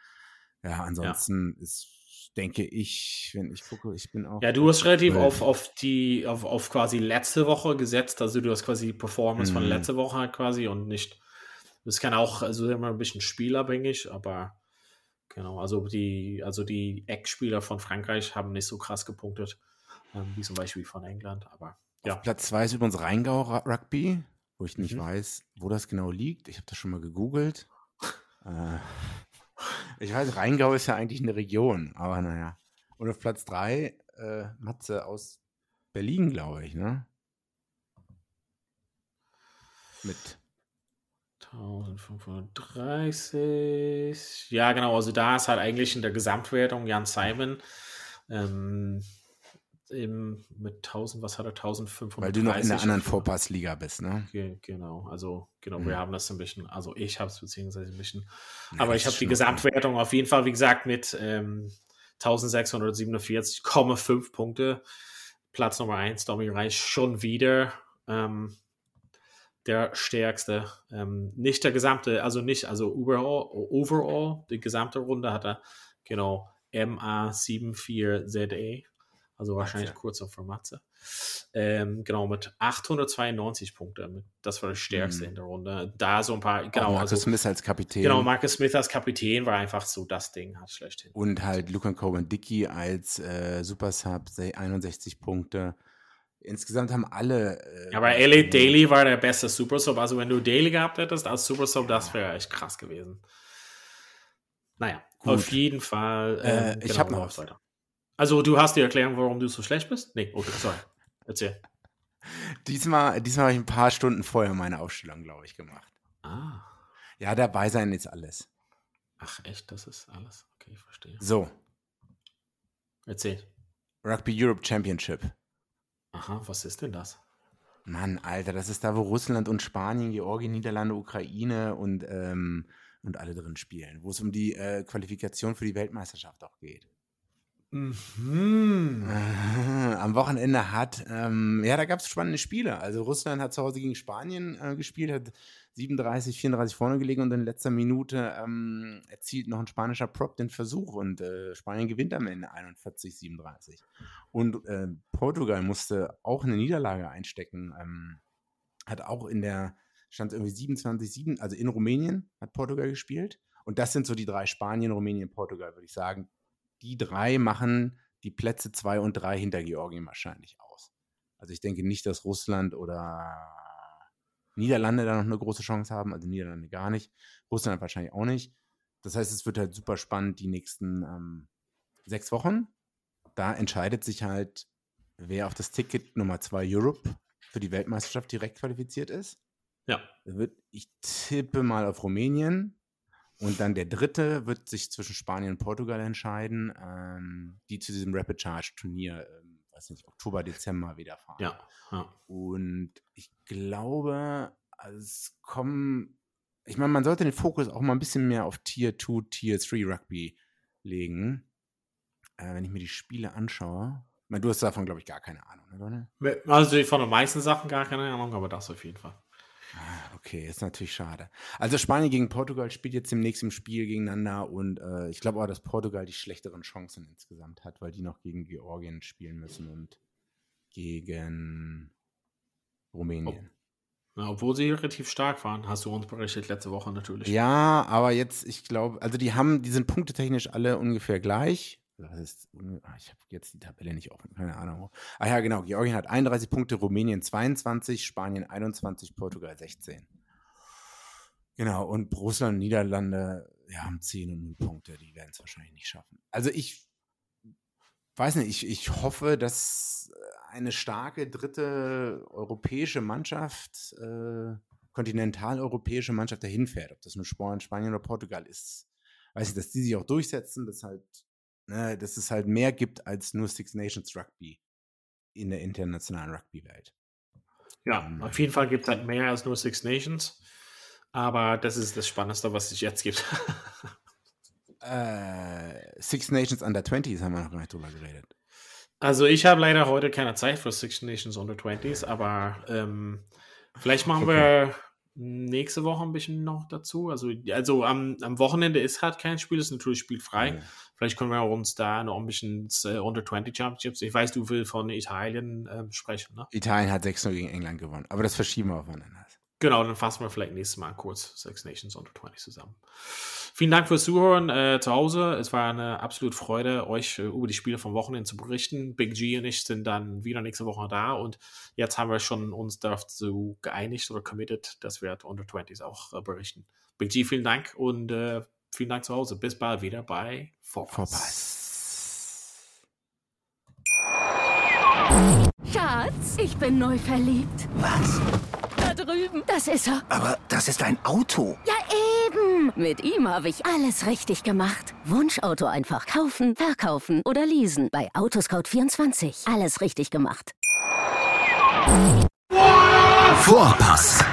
Ja, ansonsten ist, denke ich, wenn ich gucke, ich bin auch. Ja, du hast relativ auf, auf die, auf, auf quasi letzte Woche gesetzt, also du hast quasi die Performance von Mhm. letzter Woche halt quasi und nicht, das kann auch, also immer ein bisschen spielabhängig, aber genau, also die, also die Eckspieler von Frankreich haben nicht so krass gepunktet, ähm, wie zum Beispiel von England, aber ja. Platz 2 ist übrigens Rheingau Rugby, wo ich nicht Mhm. weiß, wo das genau liegt. Ich habe das schon mal gegoogelt. äh, ich weiß, Rheingau ist ja eigentlich eine Region, aber naja. Und auf Platz 3 äh, Matze aus Berlin, glaube ich, ne? Mit 1530. Ja, genau. Also da ist halt eigentlich in der Gesamtwertung Jan Simon ähm, im, mit 1000, was hat er? 1530. weil du noch in der anderen Vorpassliga bist, ne? Ge- Genau, also genau, Mhm. wir haben das ein bisschen, also ich habe es beziehungsweise ein bisschen, Ja, aber ich habe die okay. Gesamtwertung auf jeden Fall, wie gesagt, mit ähm, 1647,5 Punkte. Platz Nummer 1, Domi Reich schon wieder ähm, der stärkste. Ähm, nicht der gesamte, also nicht, also overall, overall, die gesamte Runde hat er, genau, MA74ZE, also wahrscheinlich Matze. kurz vor Matze. Ähm, genau, mit 892 Punkte. Mit, das war das stärkste Mhm. in der Runde. Da so ein paar, Auch genau, Marcus also, Smith als Kapitän. genau, Marcus Smith als Kapitän war einfach so das Ding, hat schlechthin. Und halt Lucan Cogan Dickey als äh, Super Sub, 61 Punkte. Insgesamt haben alle. Äh, Ja, aber Elite Daily war der beste Super Sub. Also, wenn du Daily gehabt hättest als Super Sub, das wäre echt krass gewesen. Naja, Gut. auf jeden Fall. Äh, ähm, ich hab noch weiter. Also, du hast die Erklärung, warum du so schlecht bist? Nee, okay, sorry. Erzähl. Diesmal, diesmal habe ich ein paar Stunden vorher meine Aufstellung, glaube ich, gemacht. Ah. Ja, dabei sein ist alles. Ach, echt, das ist alles. Okay, ich verstehe. So, Erzähl. Rugby Europe Championship. Aha, was ist denn das? Mann, Alter, das ist da, wo Russland und Spanien, Georgien, Niederlande, Ukraine und, ähm, und alle drin spielen. Wo es um die äh, Qualifikation für die Weltmeisterschaft auch geht. Mhm. Am Wochenende hat, ähm, ja, da gab es spannende Spiele. Also Russland hat zu Hause gegen Spanien äh, gespielt, hat 37, 34 vorne gelegen und in letzter Minute ähm, erzielt noch ein spanischer Prop den Versuch und äh, Spanien gewinnt am Ende 41, 37. Und äh, Portugal musste auch eine Niederlage einstecken, ähm, hat auch in der, stand irgendwie 27, 7, also in Rumänien hat Portugal gespielt. Und das sind so die drei Spanien, Rumänien, Portugal, würde ich sagen. Die drei machen die Plätze 2 und 3 hinter Georgien wahrscheinlich aus. Also ich denke nicht, dass Russland oder Niederlande da noch eine große Chance haben. Also Niederlande gar nicht. Russland wahrscheinlich auch nicht. Das heißt, es wird halt super spannend die nächsten ähm, sechs Wochen. da entscheidet sich halt, wer auf das Ticket Nummer 2 Europe für die Weltmeisterschaft direkt qualifiziert ist. Ja. Ich tippe mal auf Rumänien. Und dann der dritte wird sich zwischen Spanien und Portugal entscheiden, ähm, die zu diesem Rapid Charge Turnier, ähm, weiß nicht, Oktober, Dezember wieder fahren. Ja. ja. Und ich glaube, also es kommen, ich meine, man sollte den Fokus auch mal ein bisschen mehr auf Tier 2, Tier 3 Rugby legen. Äh, wenn ich mir die Spiele anschaue. Meine, du hast davon, glaube ich, gar keine Ahnung, oder? Also von den meisten Sachen gar keine Ahnung, aber das auf jeden Fall. Ah, okay, ist natürlich schade. Also Spanien gegen Portugal spielt jetzt im nächsten Spiel gegeneinander und äh, ich glaube auch, dass Portugal die schlechteren Chancen insgesamt hat, weil die noch gegen Georgien spielen müssen und gegen Rumänien. Oh. Ja, obwohl sie relativ stark waren, hast du uns berichtet letzte Woche natürlich. Ja, aber jetzt, ich glaube, also die haben, die sind punktetechnisch alle ungefähr gleich. Das ist, ah, ich habe jetzt die Tabelle nicht offen, keine Ahnung. Ah ja, genau. Georgien hat 31 Punkte, Rumänien 22, Spanien 21, Portugal 16. Genau, und Russland Niederlande ja, haben 10 und 0 Punkte. Die werden es wahrscheinlich nicht schaffen. Also ich weiß nicht, ich, ich hoffe, dass eine starke dritte europäische Mannschaft, äh, kontinentaleuropäische Mannschaft dahin fährt. Ob das nur Spanien oder Portugal ist, weiß ich, dass die sich auch durchsetzen, dass halt ne, dass es halt mehr gibt als nur Six Nations Rugby in der internationalen Rugby-Welt. Ja, um, ähm, auf jeden Fall gibt es halt mehr als nur Six Nations. Aber das ist das Spannendste, was es jetzt gibt. äh, Six Nations Under 20s haben wir noch gar nicht drüber geredet. Also ich habe leider heute keine Zeit für Six Nations Under 20s, aber ähm, vielleicht machen okay. wir nächste Woche ein bisschen noch dazu. Also, also am, am Wochenende ist halt kein Spiel, ist natürlich spielfrei. Ja. Vielleicht können wir uns da noch ein bisschen äh, Under 20 Championships. Ich weiß, du willst von Italien äh, sprechen, ne? Italien hat 6-0 gegen England gewonnen, aber das verschieben wir aufeinander. Genau, dann fassen wir vielleicht nächstes Mal kurz Six Nations Under 20 zusammen. Vielen Dank fürs Zuhören äh, zu Hause. Es war eine absolute Freude, euch äh, über die Spiele vom Wochenende zu berichten. Big G und ich sind dann wieder nächste Woche da und jetzt haben wir schon uns dazu geeinigt oder committed, dass wir Under 20s auch äh, berichten. Big G, vielen Dank und äh, vielen Dank zu Hause. Bis bald wieder bei Vorpass. Schatz, ich bin neu verliebt. Was? Das ist er. Aber das ist ein Auto. Ja, eben. Mit ihm habe ich alles richtig gemacht. Wunschauto einfach kaufen, verkaufen oder leasen. Bei Autoscout24. Alles richtig gemacht. Vorpass.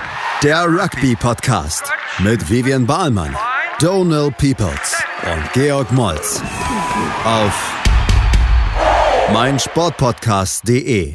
Der Rugby-Podcast. Mit Vivian Bahlmann, Donal Peoples und Georg Moltz. Auf meinsportpodcast.de.